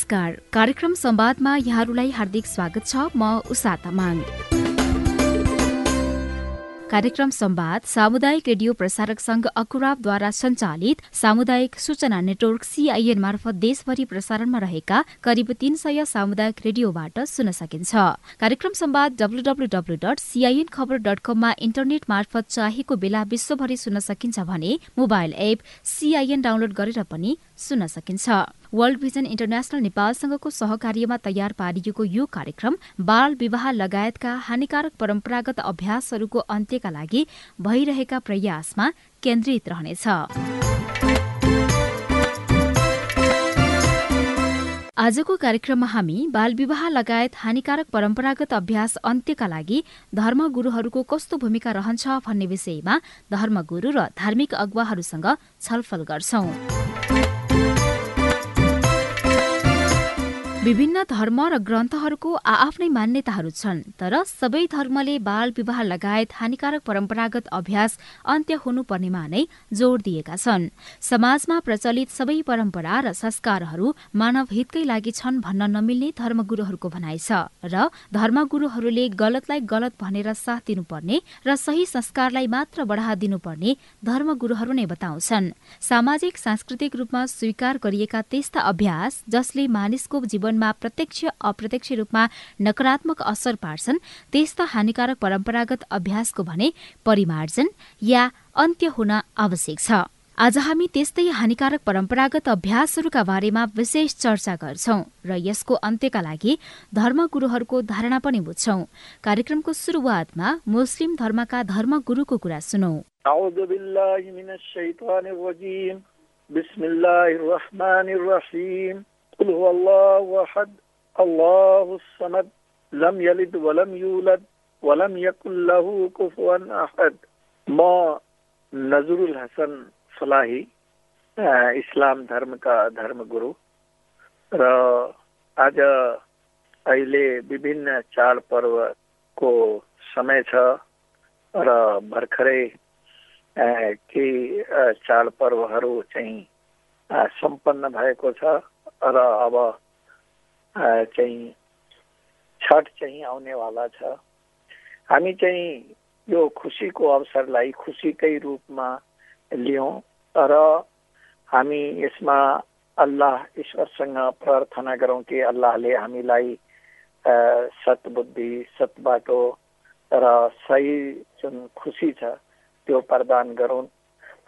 नमस्कार। कार्यक्रम संवादमा यहाँहरूलाई हार्दिक स्वागत छ। म उषा तामाङ। कार्यक्रम संवाद सामुदायिक रेडियो प्रसारक संघ अकुराबद्वारा संचालित सामुदायिक सूचना नेटवर्क सीआईएन मार्फत देशभरि प्रसारणमा रहेका करिब तीन सय सामुदायिक रेडियोबाट सुन्न सकिन्छ। कार्यक्रम संवाद W W W dot CIN खबर डट कममा इन्टरनेट मार्फत चाहेको बेला विश्वभरि सुन्न सकिन्छ भने मोबाइल एप सीआईएन डाउनलोड गरेर पनि सुन्न सकिन्छ। वर्ल्ड भिजन इन्टरनेशनल नेपालसँगको सहकार्यमा तयार पारिएको यो कार्यक्रम बाल विवाह लगायतका हानिकारक परम्परागत अभ्यासहरूको अन्त्यका लागि भइरहेका प्रयासमा केन्द्रित रहनेछ। आजको कार्यक्रममा हामी बालविवाह लगायत हानिकारक परम्परागत अभ्यास अन्त्यका लागि धर्मगुरूहरूको कस्तो भूमिका रहन्छ भन्ने विषयमा धर्मगुरू र धार्मिक अगुवाहरूसँग छलफल गर्छौं। विभिन्न धर्म र ग्रन्थहरूको आआफ्नै मान्यताहरू छन् तर सबै धर्मले बाल विवाह लगायत हानिकारक परम्परागत अभ्यास अन्त्य हुनुपर्नेमा नै जोड़ दिएका छन्। समाजमा प्रचलित सबै परम्परा र संस्कारहरू मानव हितकै लागि छन् भन्न नमिल्ने धर्मगुरूहरूको भनाइ छ र धर्मगुरूहरूले गलतलाई गलत भनेर साथ दिनुपर्ने र सही संस्कारलाई मात्र बढ़ा दिनुपर्ने धर्मगुरूहरू नै बताउँछन्। सामाजिक सांस्कृतिक रूपमा स्वीकार गरिएका त्यस्ता अभ्यास जसले मानिसको जीवन जीवनमा प्रत्यक्ष अप्रत्यक्ष रूपमा नकारात्मक असर पार्छन् त्यस्ता हानिकारक परम्परागत अभ्यासको भने परिमार्जन या अन्त्य हुन आवश्यक छ। आज हामी त्यस्तै हानिकारक परम्परागत अभ्यासहरूका बारेमा विशेष चर्चा गर्छौं र यसको अन्त्यका लागि धर्मगुरूहरूको धारणा पनि बुझ्छौं। कार्यक्रमको शुरूआतमा मुस्लिम धर्मका धर्मगुरूको कुरा सुनौ। قل هو الله أحد الله الصمد لم يلد ولم يولد ولم يكن له كفوا أحد म नजरुल हसन फलाही इस्लाम धर्मका धर्मगुरु र आज अहिले विभिन्न चाडपर्वको समय छ र भर्खरै केही चाडपर्वहरू चाहिँ सम्पन्न भएको छ र अब चाहिँ छठ चाहिँ आउनेवाला छ। हामी चाहिँ यो खुसीको अवसरलाई खुसीकै रूपमा लियौँ र हामी यसमा अल्लाह ईश्वरसँग प्रार्थना गरौँ कि अल्लाहले हामीलाई सतबुद्धि सत बाटो र सही जुन खुसी छ त्यो प्रदान गरौँ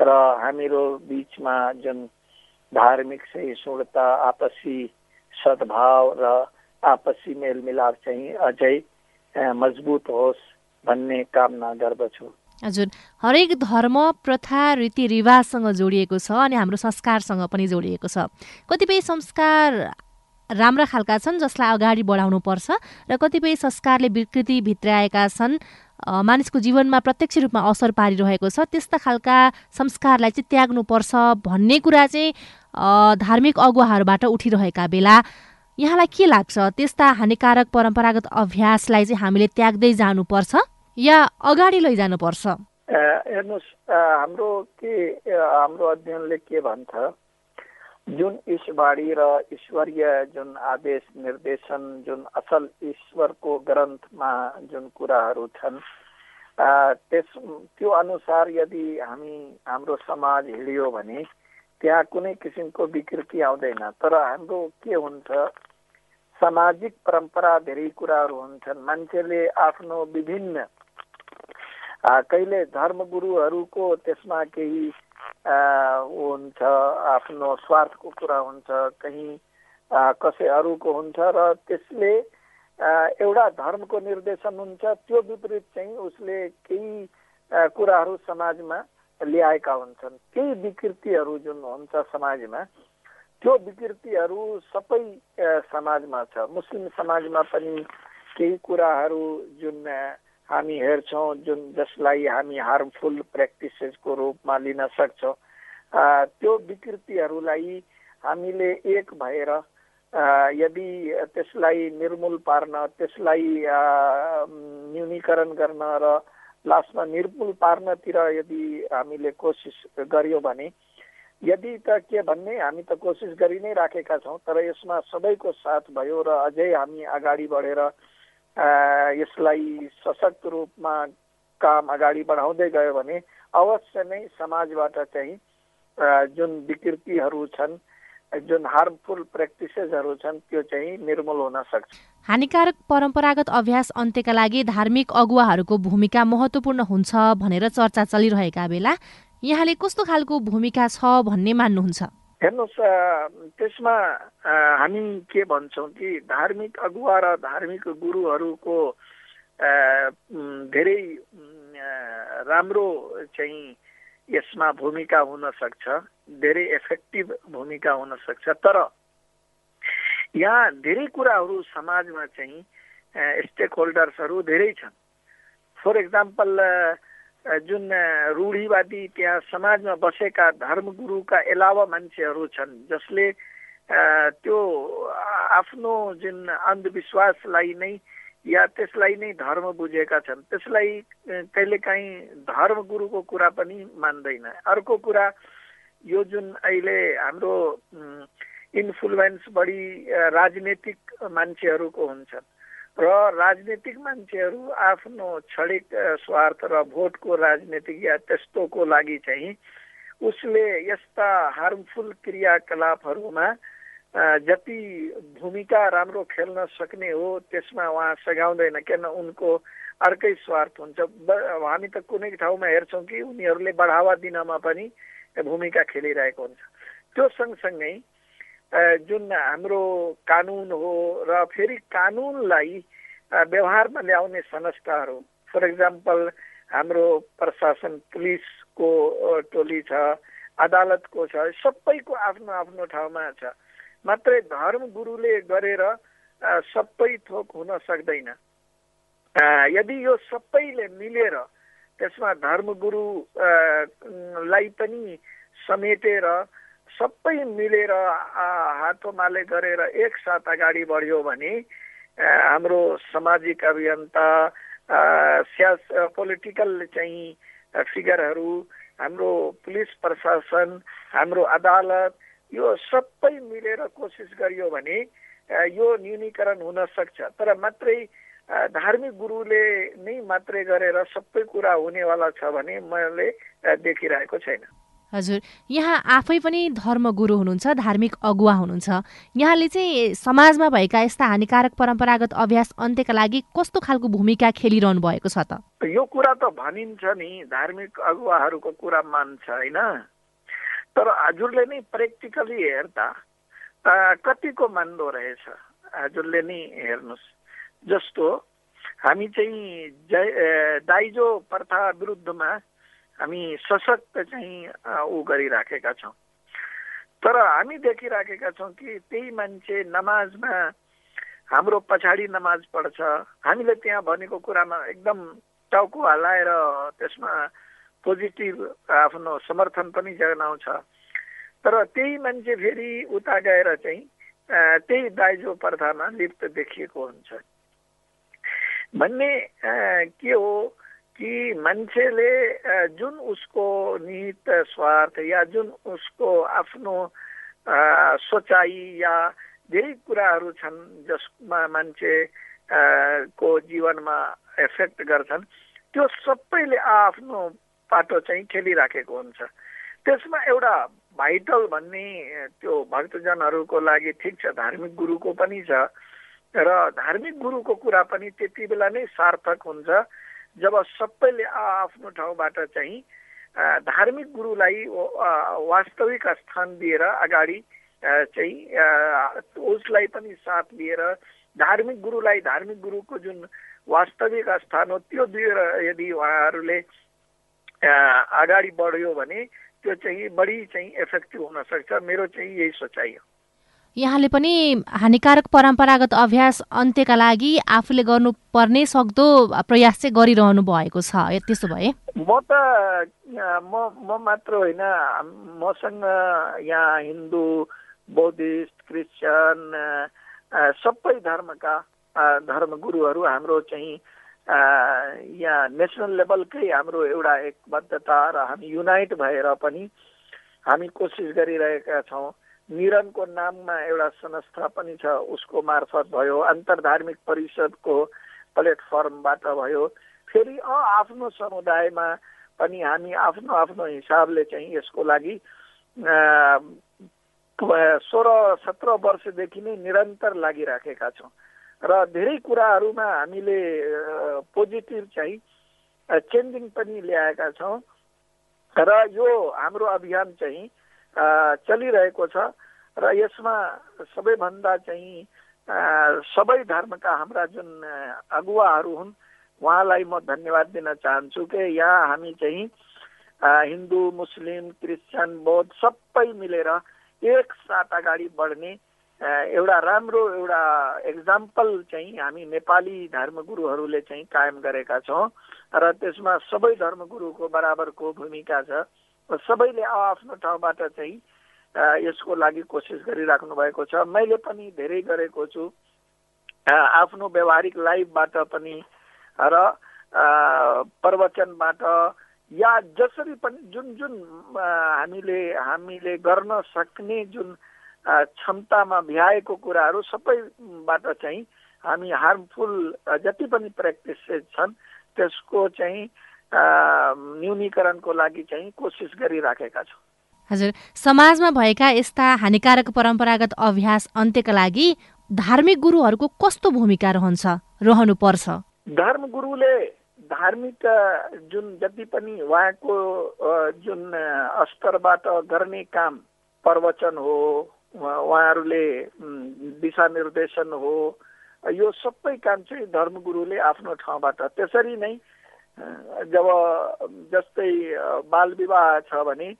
र हामीहरू बिचमा जुन धार्मिक सहिष्णुता आपसी सद्भाव र आपसी मेलमिलाप चाहिँ अझै मजबुत होस् भन्ने कामना गर्दछु। हजुर हरेक धर्म प्रथा रीतिरिवाजसँग जोडिएको छ अनि हाम्रो संस्कारसँग पनि जोडिएको छ। कतिपय संस्कार राम्रा खालका छन् जसलाई अगाडि बढाउनु पर्छ र कतिपय संस्कारले विकृति भित्राएका छन्। मानिसको जीवनमा प्रत्यक्ष रूपमा असर पारिरहेको छ। त्यस्ता खालका संस्कारलाई चाहिँ त्याग्नुपर्छ भन्ने कुरा चाहिँ धार्मिक अगुवाहरूबाट उठिरहेका बेला यहाँलाई के लाग्छ? त्यस्ता हानिकारक परम्परागत अभ्यासलाई चाहिँ हामीले त्याग्दै जानुपर्छ या अगाडि लैजानुपर्छ? हेर्नुहोस् हाम्रो के हाम्रो अध्ययनले के भन्छ? जुन ईश्वरी र ईश्वरीय जुन आदेश निर्देशन जुन असल ईश्वरको ग्रन्थमा जुन कुराहरू छन् त्यस त्यो अनुसार यदि हामी हाम्रो समाज हिँड्यो भने त्यहाँ कुनै किसिमको विकृति आउँदैन। तर हाम्रो के हुन्छ सामाजिक परम्परा धेरै कुराहरू हुन्छन्। मान्छेले आफ्नो विभिन्न कहिले धर्मगुरुहरूको त्यसमा केही हुन्छ आफ्नो स्वार्थको कुरा हुन्छ कहीँ कसै अरूको हुन्छ र त्यसले एउटा धर्मको निर्देशन हुन्छ त्यो विपरीत चाहिँ उसले केही कुराहरू समाजमा ल्याएका हुन्छन्। केही विकृतिहरू जुन हुन्छ समाजमा त्यो विकृतिहरू सबै समाजमा छ। मुस्लिम समाजमा पनि केही कुराहरू जुन हामी हेर्छौँ जुन जसलाई हामी हार्मफुल प्र्याक्टिसेसको रूपमा लिन सक्छौँ। त्यो विकृतिहरूलाई हामीले एक भएर यदि त्यसलाई निर्मूल पार्न त्यसलाई न्यूनीकरण गर्न र लास्टमा निर्मूल पार्नतिर यदि हामीले कोसिस गर्यो भने यदि त के भन्ने हामी त कोसिस गरि नै राखेका छौँ तर यसमा सबैको साथ भयो र अझै हामी अगाडि बढेर यसलाई सशक्त रूपमा काम अगाडि बढाउँदै गयो भने अवश्य नै समाजबाट चाहिँ जुन विकृतिहरू छन् जुन हार्मफुल प्र्याक्टिसेसहरू छन् त्यो चाहिँ निर्मूल हुन सक्छ। हानिकारक परम्परागत अभ्यास अन्त्यका लागि धार्मिक अगुवाहरूको भूमिका महत्त्वपूर्ण हुन्छ भनेर चर्चा चलिरहेका बेला यहाँले कस्तो खालको भूमिका छ भन्ने मान्नुहुन्छ? हेर्नुहोस् त्यसमा हामी के भन्छौँ कि धार्मिक अगुवा र धार्मिक गुरुहरूको धेरै राम्रो चाहिँ यसमा भूमिका हुन सक्छ धेरै इफेक्टिभ भूमिका हुन सक्छ। तर यहाँ धेरै कुराहरू समाजमा चाहिँ स्टेक होल्डर्सहरू धेरै छन्। फर इक्जाम्पल जुन रूढिवादी त्यहाँ समाजमा बसेका धर्मगुरुका अलावा मान्छेहरू छन् जसले त्यो आफ्नो जुन अन्धविश्वासलाई नै या त्यसलाई नै धर्म बुझेका छन्। त्यसलाई कहिलेकाहीँ धर्मगुरुको कुरा पनि मान्दैन। अर्को कुरा यो जुन अहिले हाम्रो इन्फ्लुएन्स बढी राजनीतिक मान्छेहरूको हुन्छन् र राजनीतिक मान्छेहरू आफ्नो क्षणिक स्वार्थ र भोटको राजनीतिक या त्यस्तोको लागि चाहिँ उसले यस्ता हार्मफुल क्रियाकलापहरूमा जति भूमिका राम्रो खेल्न सक्ने हो त्यसमा उहाँ सघाउँदैन। किन उनको अर्कै स्वार्थ हुन्छ। हामी त कुनै ठाउँमा हेर्छौँ कि उनीहरूले बढावा दिनमा पनि भूमिका खेलिरहेको हुन्छ। त्यो सँगसँगै जुन हाम्रो कानुन हो र फेरि कानुनलाई व्यवहारमा ल्याउने संस्थाहरू फर इक्जाम्पल हाम्रो प्रशासन पुलिसको टोली छ अदालतको छ सबैको आफ्नो आफ्नो ठाउँमा छ। मात्रै धर्म गुरुले गरेर सबै थोक हुन सक्दैन। यदि यो सबैले मिलेर त्यसमा धर्मगुरु लाई पनि समेटेर सबै मिलेर हातोमाले गरेर एकसाथ अगाडि बढ्यो भने हाम्रो सामाजिक अभियन्ता स्यास पोलिटिकल चाहिँ फिगरहरू हाम्रो पुलिस प्रशासन हाम्रो अदालत यो सबै मिलेर कोसिस गरियो भने यो न्यूनीकरण हुन सक्छ। तर मात्रै धार्मिक गुरुले नै मात्रै गरेर सबै कुरा हुनेवाला छ भने मैले देखिरहेको छैन। हजुर यहाँ आफै पनि धर्मगुरु हुनुहुन्छ धार्मिक अगुवा हुनुहुन्छ। यहाँले चाहिँ समाजमा भएका यस्ता हानिकारक परम्परागत अभ्यास अन्त्यका लागि कस्तो खालको भूमिका खेलिरहनु भएको छ त? यो कुरा त भनिन्छ नि धार्मिक अगुवाहरूको कुरा मान्छ होइन? तर हजुरले नै प्र्याक्टिकली हेर्दा कतिको मान्दो रहेछ? हजुरले नै हेर्नुहोस् जस्तो हामी चाहिँ दाइजो प्रथा विरुद्धमा हामी सशक्त चाहिँ ऊ गरिराखेका छौँ। तर हामी देखिराखेका छौँ कि त्यही मान्छे नमाजमा हाम्रो पछाडि नमाज पढ्छ। हामीले त्यहाँ भनेको कुरामा एकदम टाउको हल्लाएर त्यसमा पोजिटिभ आफ्नो समर्थन पनि जनाउँछ। तर त्यही मान्छे फेरि उता गएर चाहिँ त्यही दाइजो प्रथामा लिप्त देखिएको हुन्छ। भन्ने के हो? कि मान्छेले जुन उसको निहित स्वार्थ या जुन उसको आफ्नो सोचाइ या धेरै कुराहरू छन् जसमा मान्छे को जीवनमा एफेक्ट गर्छन् त्यो सबैले आफ्नो पाटो चाहिँ खेलिराखेको हुन्छ। त्यसमा एउटा भाइटल भन्ने त्यो भक्तजनहरूको लागि ठिक छ धार्मिक गुरुको पनि छ र धार्मिक गुरुको कुरा पनि त्यति बेला नै सार्थक हुन्छ। जब सबैले आफ्नो ठाउँबाट चाहिँ धार्मिक गुरुलाई वास्तविक स्थान दिएर अगाडि चाहिँ उसलाई पनि साथ लिएर धार्मिक गुरुलाई धार्मिक गुरुको जुन वास्तविक स्थान हो त्यो दिएर यदि उहाँहरूले अगाडि बढ्यो भने त्यो चाहिँ बढी चाहिँ इफेक्टिभ हुनसक्छ मेरो चाहिँ यही सोचाइ हो। यहाँले पनि हानिकारक परम्परागत अभ्यास अन्त्यका लागि आफूले गर्नुपर्ने सक्दो प्रयास चाहिँ गरिरहनु भएको छ। त्यसो भए? म त म म मात्र होइन। मसँग यहाँ हिन्दू बौद्धिस्ट क्रिस्चियन सबै धर्मका धर्मगुरुहरू हाम्रो चाहिँ यहाँ नेसनल लेभलकै हाम्रो एउटा एकबद्धता र हामी युनाइट भएर पनि हामी कोसिस गरिरहेका छौँ। निरनको नाममा एउटा संस्था पनि छ उसको मार्फत भयो अन्तर्धार्मिक परिषदको प्लेटफर्मबाट भयो। फेरि अ आफ्नो समुदायमा पनि हामी आफ्नो आफ्नो हिसाबले चाहिँ यसको लागि सोह्र सत्र वर्षदेखि नै निरन्तर लागिराखेका छौँ। र धेरै कुराहरूमा हामीले पोजिटिभ चाहिँ चेन्जिङ पनि ल्याएका छौँ। र यो हाम्रो अभियान चाहिँ चलिरहेको छ र यसमा सबैभन्दा चाहिँ सबै धर्मका हाम्रा जुन अगुवाहरू हुन् उहाँलाई म धन्यवाद दिन चाहन्छु कि यहाँ हामी चाहिँ हिन्दू मुस्लिम क्रिस्चियन बौद्ध सबै मिलेर एक साथ अगाडि बढ्ने एउटा राम्रो एउटा एक्जाम्पल चाहिँ हामी नेपाली धर्मगुरुहरूले चाहिँ कायम गरेका छौँ। र त्यसमा सबै धर्मगुरुको बराबरको भूमिका छ। सबैले आफ्नो ठाउँबाट चाहिँ यसको लागि कोसिस गरिराख्नु भएको छ। मैले पनि धेरै गरेको छु। आफ्नो व्यवहारिक लाइफबाट पनि र प्रवचनबाट या जसरी पनि जुन जुन हामीले हामीले गर्न सक्ने जुन क्षमतामा भ्याएको कुराहरू सबैबाट चाहिँ हामी हार्मफुल जति पनि प्र्याक्टिसेस छन् त्यसको चाहिँ न्यूनीकरणको लागि चाहिँ कोसिस गरिराखेका छौँ। हजुर समाजमा भएका यस्ता हानिकारक परम्परागत अभ्यास अन्त्यका लागि धार्मिक गुरुहरूको कस्तो भूमिका रहन्छ रहनु पर्छ धर्म गुरुले धार्मिक जुन जति पनि उहाँको जुन स्तरबाट गर्ने काम प्रवचन हो उहाँहरूले दिशानिर्देशन हो यो सबै काम चाहिँ धर्मगुरुले आफ्नो ठाउँबाट त्यसरी नै जब जस्तै बाल विवाह छ भने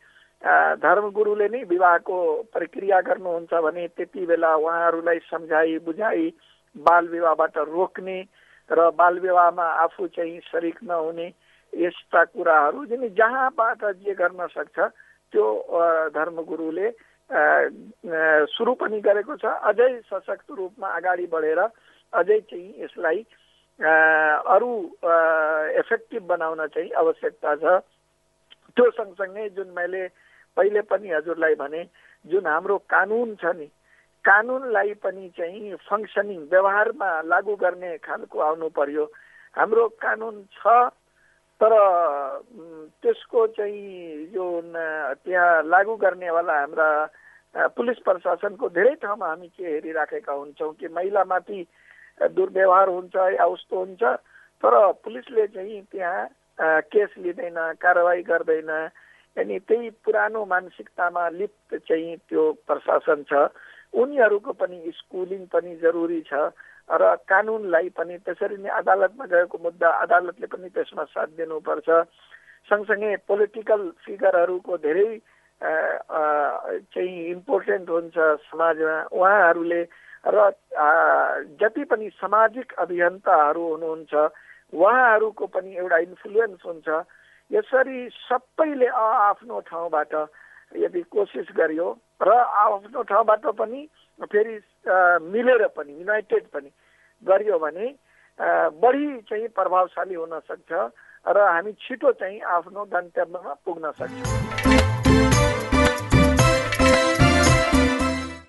धर्मगुरुले नै विवाहको प्रक्रिया गर्नुहुन्छ भने त्यति बेला उहाँहरूलाई सम्झाइ बुझाइ बाल विवाहबाट रोक्ने र बाल विवाहमा आफू चाहिँ सरिक नहुने यस्ता कुराहरू जुन जहाँबाट जे गर्न सक्छ त्यो धर्मगुरुले सुरु पनि गरेको छ। अझै सशक्त रूपमा अगाडि बढेर अझै चाहिँ यसलाई अरू इफेक्टिभ बनाउन चाहिँ आवश्यकता छ। त्यो सँगसँगै जुन मैले पहिले पनि हजुरलाई भने जुन हाम्रो कानुन छ नि कानुनलाई पनि चाहिँ फङ्सनिङ व्यवहारमा लागू गर्ने खालको आउनु पर्यो। हाम्रो कानुन छ तर त्यसको चाहिँ यो त्यहाँ लागू गर्नेवाला हाम्रा पुलिस प्रशासनको धेरै ठाउँमा हामी के हेरिराखेका हुन्छौँ कि महिलामाथि दुर्व्यवहार हुन्छ या उस्तो हुन्छ तर पुलिसले चाहिँ त्यहाँ केस लिँदैन कारवाही गर्दैन अनि त्यही पुरानो मानसिकतामा लिप्त चाहिँ त्यो प्रशासन छ। उनीहरूको पनि स्कुलिङ पनि जरुरी छ र कानुनलाई पनि त्यसरी नै अदालतमा गएको मुद्दा अदालतले पनि त्यसमा साथ दिनुपर्छ। सँगसँगै पोलिटिकल फिगरहरूको धेरै चाहिँ इम्पोर्टेन्ट हुन्छ समाजमा। उहाँहरूले र जति पनि सामाजिक अभियन्ताहरू हुनुहुन्छ उहाँहरूको पनि एउटा इन्फ्लुएन्स हुन्छ। यसरी सबैले आफ्नो ठाउँबाट यदि कोसिस गरियो र आफ्नो ठाउँबाट पनि फेरि मिलेर पनि युनाइटेड पनि गरियो भने बढी चाहिँ प्रभावशाली हुन सक्छ र हामी छिटो चाहिँ आफ्नो गन्तव्यमा पुग्न सक्छौँ।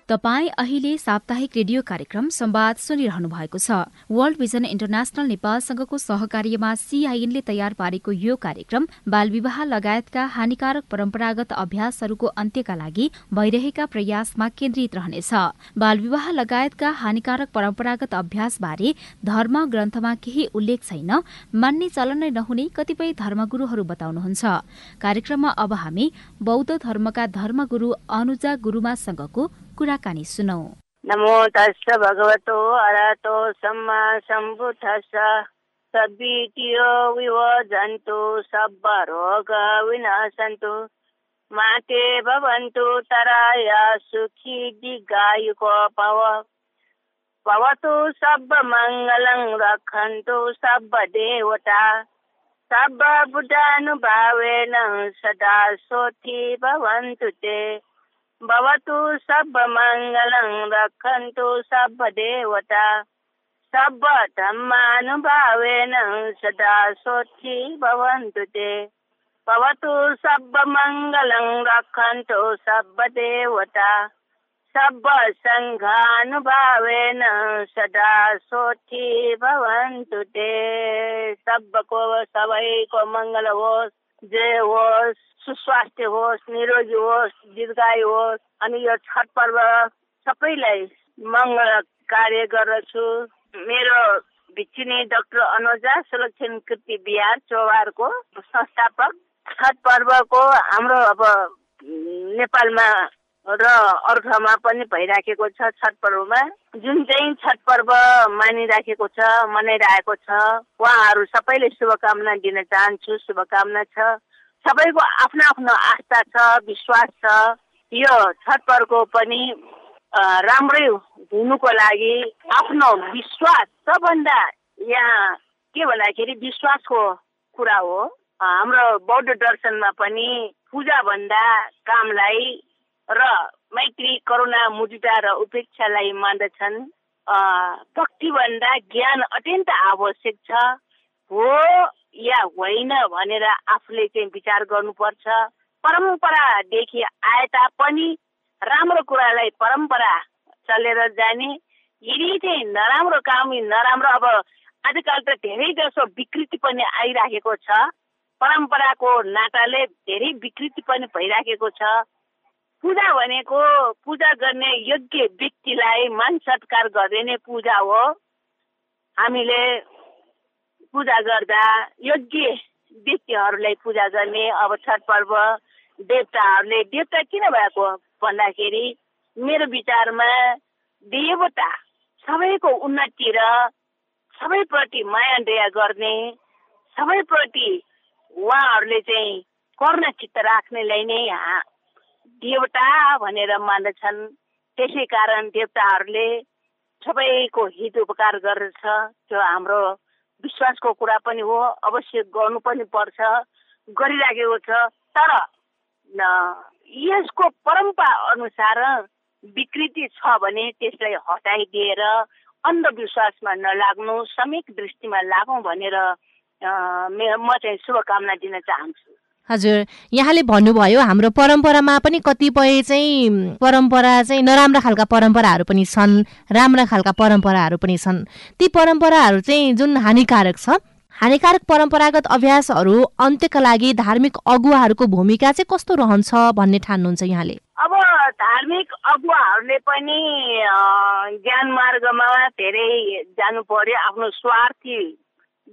तपाई अहिले साप्ताहिक रेडियो कार्यक्रम संवाद सुनिरहनु भएको छ। वर्ल्ड भिजन इन्टरनेशनल नेपालसँगको सहकार्यमा सीआईएनले तयार पारेको यो कार्यक्रम बाल विवाह लगायतका हानिकारक परम्परागत अभ्यासहरूको अन्त्यका लागि भइरहेका प्रयासमा केन्द्रित रहनेछ। बाल विवाह लगायतका हानिकारक परम्परागत अभ्यासबारे धर्म ग्रन्थमा केही उल्लेख छैन मान्ने चलन नै नहुने कतिपय धर्मगुरूहरू बताउनुहुन्छ। कार्यक्रममा अब हामी बौद्ध धर्मका धर्मगुरू अनुजा गुरूमासँगको कुराकानी सुनौ नमो तस् भगवतो अरतो सम्मा सम्बुद्धस्स सद्वितीयो विवजन्तु सब रोग विनाशन्तु माते भवन्तु तराय सुखी दीर्घायुको पव भवतु सब मङ्गलं रक्षन्तु सब देवता सब बुद्धानुभावेन सदा सोथि भवन्तु ते भवतु सर्वमङ्गलं रक्षन्तु सर्वदेवता सर्वधर्मानुभावेन सदा सोत्थि भवन्तु ते भवतु सर्वमङ्गलं रक्षन्तु सर्वदेवता सर्वसङ्घानुभावेन सदा सोठी भवन्तु ते सबको सबैको मङ्गल होस् जय होस् सुस्वास्थ्य होस् निरोगी होस् दीर्घायु होस् अनि यो छठ पर्व सबैलाई मङ्गल कार्य गर्दछु। मेरो भिचिनी डाक्टर अनुजा सुलक्षण कृति बिहार चौहारको संस्थापक। छठ पर्वको हाम्रो अब नेपालमा र अर्घमा पनि भइराखेको छ छठ पर्वमा। जुन चाहिँ छठ पर्व मानिराखेको छ मनाइरहेको छ उहाँहरू सबैले शुभकामना दिन चाहन्छु शुभकामना छ। सबैको आफ्नो आफ्नो आस्था छ विश्वास छ। यो छठ पर्वको पनि राम्रै हुनुको लागि आफ्नो विश्वास सबभन्दा यहाँ के भन्दाखेरि विश्वासको कुरा हो। हाम्रो बौद्ध दर्शनमा पनि पूजा भन्दा कामलाई र मैत्री करुणा मुजुटा र उपेक्षालाई मान्दछन्। भक्तिभन्दा ज्ञान अत्यन्त आवश्यक छ। हो या होइन भनेर आफूले चाहिँ विचार गर्नुपर्छ। परम्परादेखि आए तापनि राम्रो कुरालाई परम्परा चलेर जाने। यदि चाहिँ नराम्रो काम नराम्रो अब आजकल त धेरै जसो विकृति पनि आइराखेको छ। परम्पराको नाताले धेरै विकृति पनि भइराखेको छ। पूजा भनेको पूजा गर्ने योग्य व्यक्तिलाई मान सत्कार गरिने पूजा हो। हामीले पूजा गर्दा योग्य व्यक्तिहरूलाई पूजा गर्ने अब छठ पर्व देवताहरूले देवता किन भएको भन्दाखेरि मेरो विचारमा देवता सबैको उन्नति र सबैप्रति माया दया गर्ने सबैप्रति उहाँहरूले चाहिँ कर्ण चित्त राख्नेलाई नै देवता भनेर मान्दछन्। त्यसै कारण देवताहरूले सबैको हित उपकार गर्दछ त्यो हाम्रो विश्वासको कुरा पनि हो। अवश्य गर्नु पनि पर्छ। गरिराखेको छ। तर यसको परम्परा अनुसार विकृति छ भने त्यसलाई हटाइदिएर अन्धविश्वासमा नलाग्नु समीक दृष्टिमा लागौँ भनेर म चाहिँ शुभकामना दिन चाहन्छु। हजुर यहाँले भन्नुभयो हाम्रो परम्परामा पनि कतिपय चाहिँ परम्परा चाहिँ नराम्रा खालका परम्पराहरू पनि छन् राम्रा खालका परम्पराहरू पनि छन्। ती परम्पराहरू चाहिँ जुन हानिकारक छ हानिकारक परम्परागत अभ्यासहरू अन्त्यका लागि धार्मिक अगुवाहरूको भूमिका चाहिँ कस्तो रहन्छ भन्ने ठान्नुहुन्छ यहाँले? अब धार्मिक अगुवाहरूले पनि ज्ञान मार्गमा धेरै जानु पर्यो आफ्नो स्वार्थी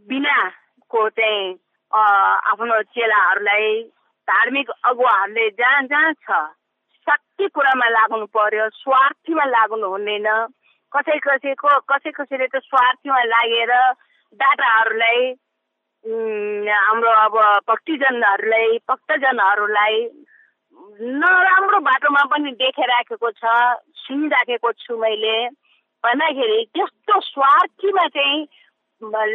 बिनाको चाहिँ आफ्नो चेलाहरूलाई धार्मिक अगुवाहरूले जहाँ जहाँ छ सत्य कुरामा लाग्नु पर्यो स्वार्थीमा लाग्नु हुँदैन। कसै कसैको कसै कसैले त स्वार्थीमा लागेर डाटाहरूलाई हाम्रो अब भक्तिजनहरूलाई भक्तजनहरूलाई नराम्रो बाटोमा पनि देखाइराखेको छ सुनिराखेको छु मैले। भन्दाखेरि त्यस्तो स्वार्थीमा चाहिँ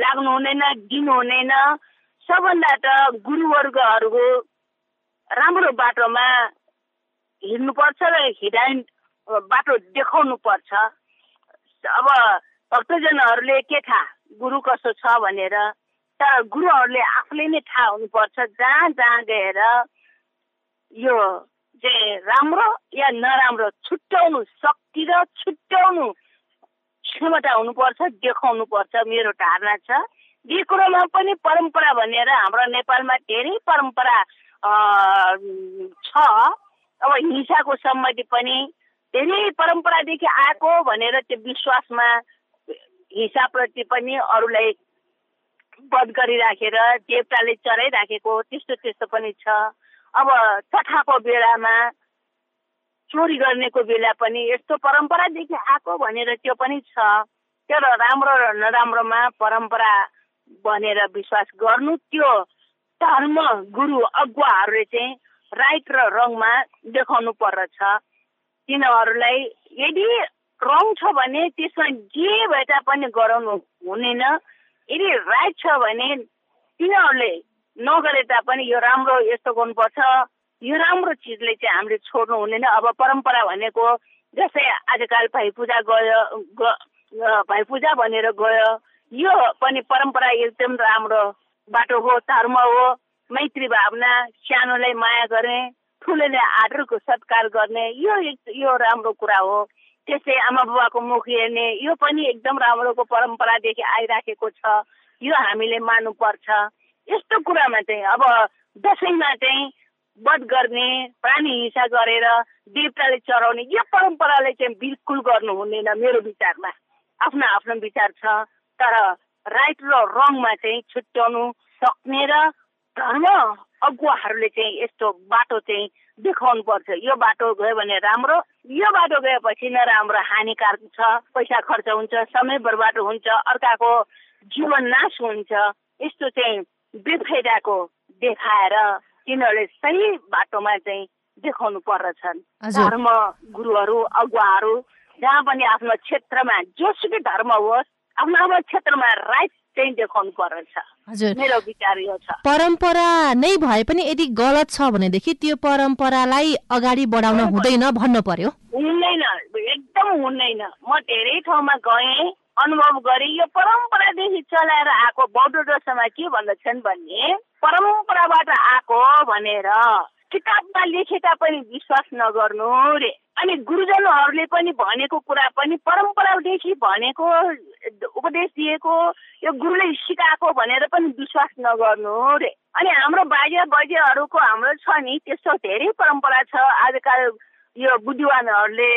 लाग्नु हुँदैन दिनु हुँदैन। सबभन्दा त गुरुवर्गहरूको राम्रो बाटोमा हिँड्नुपर्छ र हिँडाइ बाटो देखाउनु पर्छ अब भक्तजनहरूले के थाहा गुरु कसो छ भनेर तर गुरुहरूले आफूले नै थाहा हुनुपर्छ जहाँ जहाँ गएर यो चाहिँ राम्रो या नराम्रो छुट्याउनु शक्ति र छुट्याउनु क्षमता हुनुपर्छ देखाउनु पर्छ मेरो धारणा छ। यी कुरोमा पनि परम्परा भनेर हाम्रो नेपालमा धेरै परम्परा छ। अब हिंसाको सम्बन्धी पनि धेरै परम्परादेखि आएको भनेर त्यो विश्वासमा हिंसाप्रति पनि अरूलाई वध गरिराखेर देवताले चराइराखेको त्यस्तो त्यस्तो पनि छ। अब तथाको बेलामा चोरी गर्नेको बेला पनि यस्तो परम्परादेखि आएको भनेर त्यो पनि छ। तर राम्रो र नराम्रोमा परम्परा भनेर विश्वास गर्नु त्यो धर्म गुरु अगुवाहरूले चाहिँ राइट र रङमा देखाउनु पर्दछ। तिनीहरूलाई यदि रङ छ भने त्यसमा जे भए तापनि गराउनु हुनेन। यदि राइट छ भने तिनीहरूले नगरे तापनि यो राम्रो यस्तो गर्नुपर्छ। यो राम्रो चिजले चाहिँ हामीले छोड्नु हुँदैन अब परम्परा भनेको जस्तै आजकल भाइ पूजा गयो भाइ पूजा भनेर गयो। यो पनि परम्परा एकदम राम्रो बाटो हो धर्म हो। मैत्री भावना सानोलाई माया गर्ने ठुलोले आदरको सत्कार गर्ने यो यो राम्रो कुरा हो। त्यस्तै आमा बुबाको मुख हेर्ने यो पनि एकदम राम्रोको परम्परादेखि आइराखेको छ। यो हामीले मान्नुपर्छ। यस्तो कुरामा चाहिँ अब दसैँमा चाहिँ वध गर्ने प्राणी हिंसा गरेर देवताले चढाउने यो परम्पराले चाहिँ बिल्कुल गर्नु हुँदैन मेरो विचारमा। आफ्नो आफ्नो विचार छ। तर राइट र रङमा चाहिँ छुट्याउनु सक्ने र धर्म अगुवाहरूले चाहिँ यस्तो बाटो चाहिँ देखाउनु पर्छ यो बाटो गयो भने राम्रो यो बाटो गएपछि नराम्रो हानिकारक छ पैसा खर्च हुन्छ समय बर्बाद हुन्छ अर्काको जीवन नाश हुन्छ। यस्तो चाहिँ बेफाइदाको देखाएर तिनीहरूले सही बाटोमा चाहिँ देखाउनु पर्दछन्। धर्म गुरुहरू अगुवाहरू जहाँ पनि आफ्नो क्षेत्रमा जोसुकै धर्म होस् आफ्नो आफ्नो क्षेत्रमा राइट चाहिँ देखाउनु पर्छ हजुर। मेरो विचार यो छ। परम्परा नै भए पनि यदि गलत छ भनेदेखि त्यो परम्परालाई अगाडि बढाउन हुँदैन भन्नु पर्यो। हुँदैन। एकदम हुँदैन। म धेरै ठाउँमा गएँ अनुभव गरे। यो परम्परादेखि चलाएर आएको बौद्ध दशामा के भन्दछन् भने परम्पराबाट आएको भनेर किताबमा लेखेका पनि विश्वास नगर्नु रे। अनि गुरुजनहरूले पनि भनेको कुरा पनि परम्परादेखि भनेको उपदेश दिएको यो गुरुले सिकाएको भनेर पनि विश्वास नगर्नु रे। अनि हाम्रो बाजे बजेहरूको हाम्रो छ नि त्यस्तो धेरै परम्परा छ। आजकल यो बुद्धिवानहरूले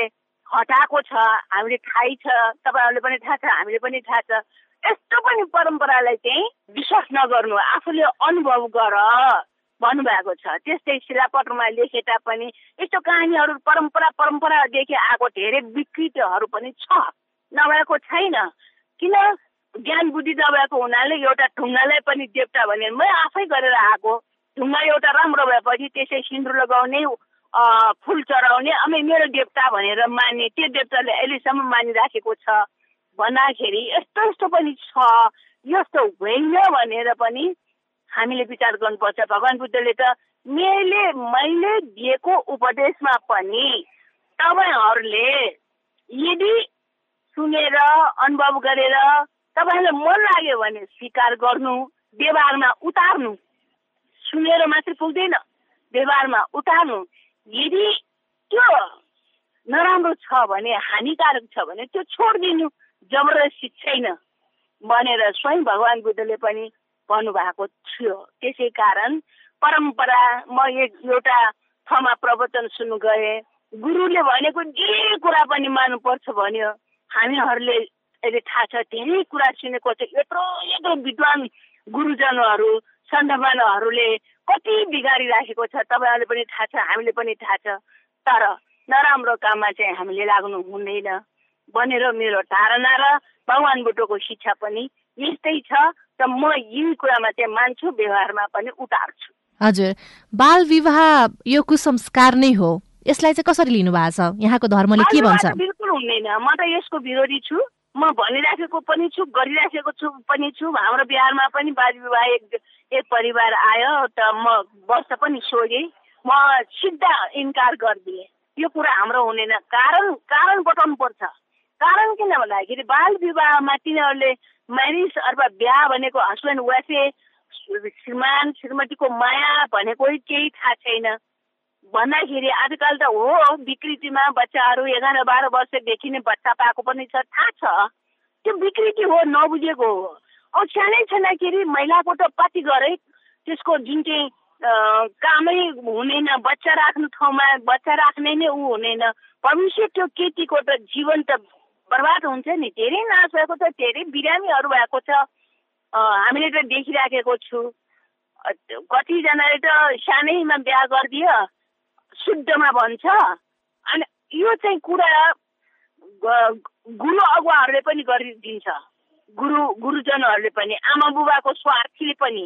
हटाएको छ हामीले थाहै छ तपाईँहरूले पनि थाहा छ हामीले पनि थाहा छ। यस्तो पनि परम्परालाई चाहिँ विश्वास नगर्नु आफूले अनुभव गर। भन्नुभएको छ। त्यस्तै शिलापत्रमा लेखे तापनि यस्तो कहानीहरू परम्परा परम्परादेखि आएको धेरै विकृतिहरू पनि छ। नभएको छैन। किन? ज्ञान बुद्धि नभएको हुनाले एउटा ढुङ्गालाई पनि देवता भने मै आफै गरेर आएको ढुङ्गा एउटा राम्रो भएपछि त्यसै सिन्दुर लगाउने फुल चढाउने अनि मेरो देवता भनेर मान्ने त्यो देवताले अहिलेसम्म मानिराखेको छ। भन्दाखेरि यस्तो यस्तो पनि छ। यस्तो होइन भनेर पनि हामीले विचार गर्नुपर्छ। भगवान् बुद्धले त मैले मैले दिएको उपदेशमा पनि तपाईँहरूले यदि सुनेर अनुभव गरेर तपाईँहरूलाई मन लाग्यो भने स्वीकार गर्नु व्यवहारमा उतार्नु सुनेर मात्रै पुग्दैन व्यवहारमा उतार्नु यदि त्यो नराम्रो छ भने हानिकारक छ भने त्यो छोडिदिनु जबरजस्ती छैन भनेर स्वयं भगवान् बुद्धले पनि भन्नुभएको थियो। त्यसै कारण परम्परा म एक एउटा ठाउँमा प्रवचन सुन्नु गएँ। गुरुले भनेको जे कुरा पनि मान्नुपर्छ भन्यो। हामीहरूले अहिले थाहा छ धेरै कुरा सुनेको छ। यत्रो यत्रो विद्वान गुरुजनहरू सन्धमानहरूले कति बिगारिराखेको छ तपाईँहरूले पनि थाहा छ हामीले पनि थाहा छ। तर नराम्रो काममा चाहिँ हामीले लाग्नु हुँदैन। भनेर मेरो धारणा र भगवान् बुद्धको शिक्षा पनि यस्तै छ। र म यी कुरामा चाहिँ मान्छु व्यवहारमा पनि उतार्छु। हजुर। बाल विवाह यो कुसंस्कार नै हो। यसलाई चाहिँ कसरी लिनु भएको छ? यहाँको धर्मले के भन्छ? बिल्कुल हुँदैन। म त यसको विरोधी छु। म भनिराखेको पनि छु गरिराखेको छु पनि छु। हाम्रो बिहारमा पनि बाल विवाह एक एक परिवार आयो त म वर्ष पनि सोधेँ। म सिधा इन्कार गरिदिएँ। यो कुरा हाम्रो हुँदैन। कारण कारण बताउनु पर्छ कारण किन भन्दाखेरि बाल विवाहमा तिनीहरूले म्यारिज अथवा बिहा भनेको हस्बेन्ड वाइफे श्रीमान श्रीमतीको माया भनेको केही थाहा छैन। भन्दाखेरि आजकल त हो विकृतिमा बच्चाहरू एघार बाह्र वर्षदेखि नै बच्चा पाएको पनि छ थाहा छ। त्यो विकृति हो नबुझेको हो। औ सानै छँदाखेरि महिलाको त पति गरे त्यसको जुन चाहिँ कामै हुनेन बच्चा राख्नु ठाउँमा बच्चा राख्ने नै ऊ हुनेन भविष्य त्यो केटीको त जीवन त बर्बाद हुन्छ नि। धेरै नाश भएको छ धेरै बिरामीहरू भएको छ। हामीले त देखिराखेको छु। कतिजनाले त सानैमा बिहा गरिदियो शुद्धमा भन्छ। अनि यो चाहिँ कुरा गुरु अगुवाहरूले पनि गरिदिन्छ। गुरु गुरुजनहरूले पनि आमा बुबाको स्वार्थीले पनि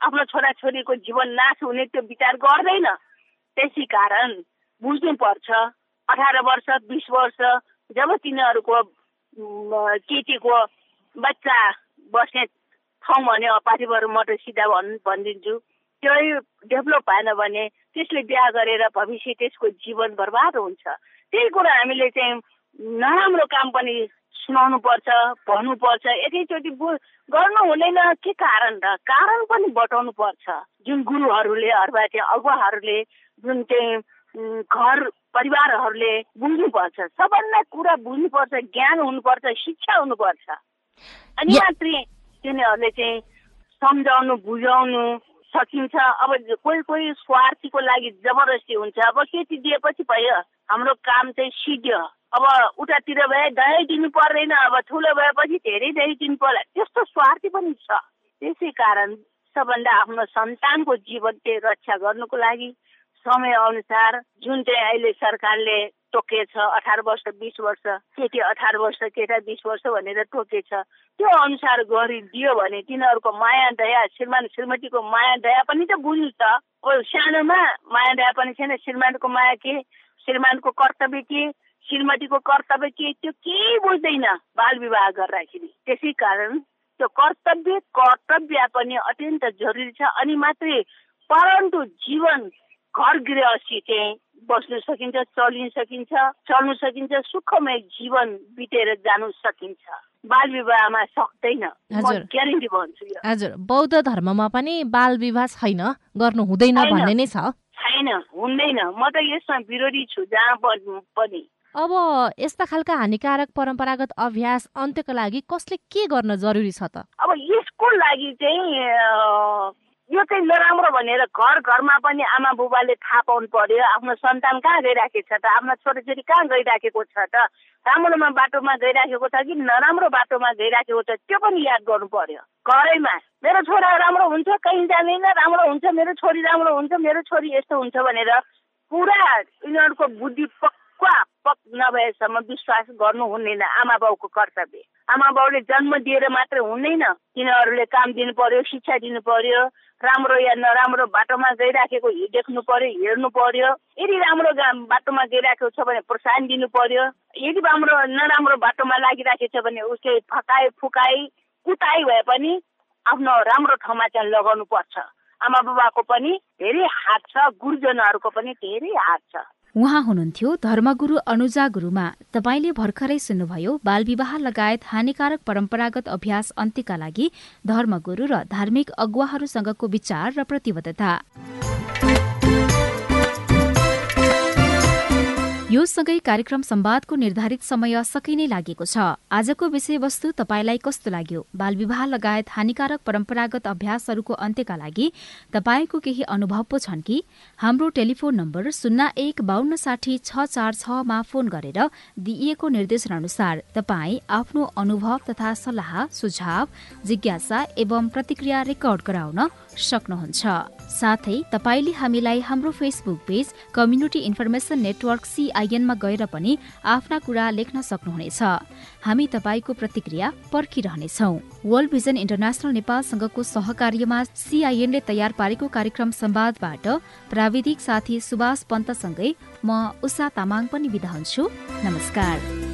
आफ्नो छोराछोरीको जीवन नाश हुने त्यो विचार गर्दैन। त्यसै कारण बुझ्नुपर्छ अठार वर्ष बिस वर्ष जब तिनीहरूको केटीको बच्चा बस्ने ठाउँ भने पार्टीबाट म सिधा भन् भनिदिन्छु। त्यो डेभलप भएन भने त्यसले बिहा गरेर भविष्य त्यसको जीवन बर्बाद हुन्छ। त्यही कुरा हामीले चाहिँ नराम्रो काम पनि सुनाउनु पर्छ भन्नुपर्छ एकैचोटि गर्नु हुँदैन के कारण र? कारण पनि बताउनु पर्छ जुन गुरुहरूले अथवा त्यो अगुवाहरूले जुन चाहिँ घर परिवारहरूले बुझ्नुपर्छ। सबभन्दा कुरा बुझ्नुपर्छ ज्ञान हुनुपर्छ शिक्षा हुनुपर्छ। अनि मात्रै तिनीहरूले चाहिँ सम्झाउनु बुझाउनु सकिन्छ। अब कोही कोही स्वार्थीको लागि जबरजस्ती हुन्छ। अब केटी दिएपछि भयो हाम्रो काम चाहिँ सिध्यो अब उतातिर भए दही दिनु पर्दैन अब ठुलो भएपछि धेरै दही दिनु पर्ला। त्यस्तो स्वार्थी पनि छ। त्यसै कारण सबभन्दा आफ्नो सन्तानको जीवन चाहिँ रक्षा गर्नुको लागि समय अनुसार जुन चाहिँ अहिले सरकारले तोकेछ अठार वर्ष बिस वर्ष केटी अठार वर्ष केटा बिस वर्ष भनेर तोकेछ त्यो अनुसार गरिदियो भने तिनीहरूको माया दया श्रीमान श्रीमतीको माया दया पनि त बुझ्नु त। सानोमा माया दया पनि छैन। श्रीमानको माया के? श्रीमानको कर्तव्य के? श्रीमतीको कर्तव्य के? त्यो केही बुझ्दैन बाल विवाह गर्दाखेरि। त्यसै कारण त्यो कर्तव्य कर्तव्य पनि अत्यन्त जरुरी छ अनि मात्रै परन्तु जीवन घर गृहस्थी चाहिँ बस्नु सकिन्छ चलिन सकिन्छ चल्नु सकिन्छ सुखमय जीवन बितेर जानु सकिन्छ। बाल विवाहमा सक्दैन। ग्यारेन्टी भन्छु हजुर। बौद्ध धर्ममा पनि बाल विवाह छैन गर्नु हुँदैन भन्ने नै छ। छैन। हुँदैन। म त यसमा विरोधी छु जहाँ पनि। अब यस्ता खालका हानिकारक परम्परागत अभ्यास अन्त्यको लागि कसले के गर्न जरुरी छ त? अब यसको लागि चाहिँ यो चाहिँ नराम्रो भनेर घर घरमा पनि आमा बुबाले थाहा पाउनु पर्यो। आफ्नो सन्तान कहाँ गइराखेको छ त? आफ्नो छोरीछोरी कहाँ गइराखेको छ त? राम्रोमा बाटोमा गइराखेको छ कि नराम्रो बाटोमा गइराखेको छ? त्यो पनि याद गर्नु पर्यो। घरैमा मेरो छोरा राम्रो हुन्छ कहीँ जाँदैन राम्रो हुन्छ मेरो छोरी राम्रो हुन्छ मेरो छोरी यस्तो हुन्छ भनेर पुरा यिनीहरूको बुद्धि पक्का पक नभएसम्म विश्वास गर्नु हुँदैन आमा बाउको कर्तव्य आमा बाउले जन्म दिएर मात्रै हुँदैन तिनीहरूले काम दिनु पर्यो शिक्षा दिनु पर्यो राम्रो या नराम्रो बाटोमा गइराखेको देख्नु पर्यो हेर्नु पर्यो यदि राम्रो बाटोमा गइराखेको छ भने प्रोत्साहन दिनु पर्यो यदि राम्रो नराम्रो बाटोमा लागिराखेको छ भने उसले फकाए फुकाई कुटाइ भए पनि आफ्नो राम्रो ठाउँमा चाहिँ लगाउनु पर्छ आमा बाबाको पनि धेरै हात छ गुरुजनहरूको पनि धेरै हात छ उहाँ हुनुहुन्थ्यो धर्मगुरु अनुजा गुरुमा। तपाईँले भर्खरै सुन्नुभयो बालविवाह लगायत हानिकारक परम्परागत अभ्यास अन्त्यका लागि धर्मगुरु र धार्मिक अगुवाहरूसँगको विचार र प्रतिबद्धता। यो सँगै कार्यक्रम संवादको निर्धारित समय सकै नै लागेको छ। आजको विषयवस्तु तपाईँलाई कस्तो लाग्यो? बालविवाह लगायत हानिकारक परम्परागत अभ्यासहरूको अन्त्यका लागि तपाईँको केही अनुभव पो छन् कि? हाम्रो टेलिफोन नम्बर शून्य एक बान्न साठी छ चार छमा फोन गरेर दिइएको निर्देशन अनुसार तपाईँ आफ्नो अनुभव तथा सल्लाह सुझाव जिज्ञासा एवं प्रतिक्रिया रेकर्ड गराउन सक्नुहुन्छ। साथै तपाईँले हामीलाई हाम्रो Facebook page community information network सिआइएनमा गएर पनि आफ्ना कुरा लेख्न सक्नुहुनेछ। हामी तपाईँको प्रतिक्रिया पर्खिरहनेछौ। वर्ल्ड भिजन इन्टरनेसनल नेपालसँगको सहकार्यमा सिआइएनले तयार पारेको कार्यक्रम संवादबाट प्राविधिक साथी सुभाष पन्तसँगै म उषा तामाङ पनि बिदा हुन्छु। नमस्कार।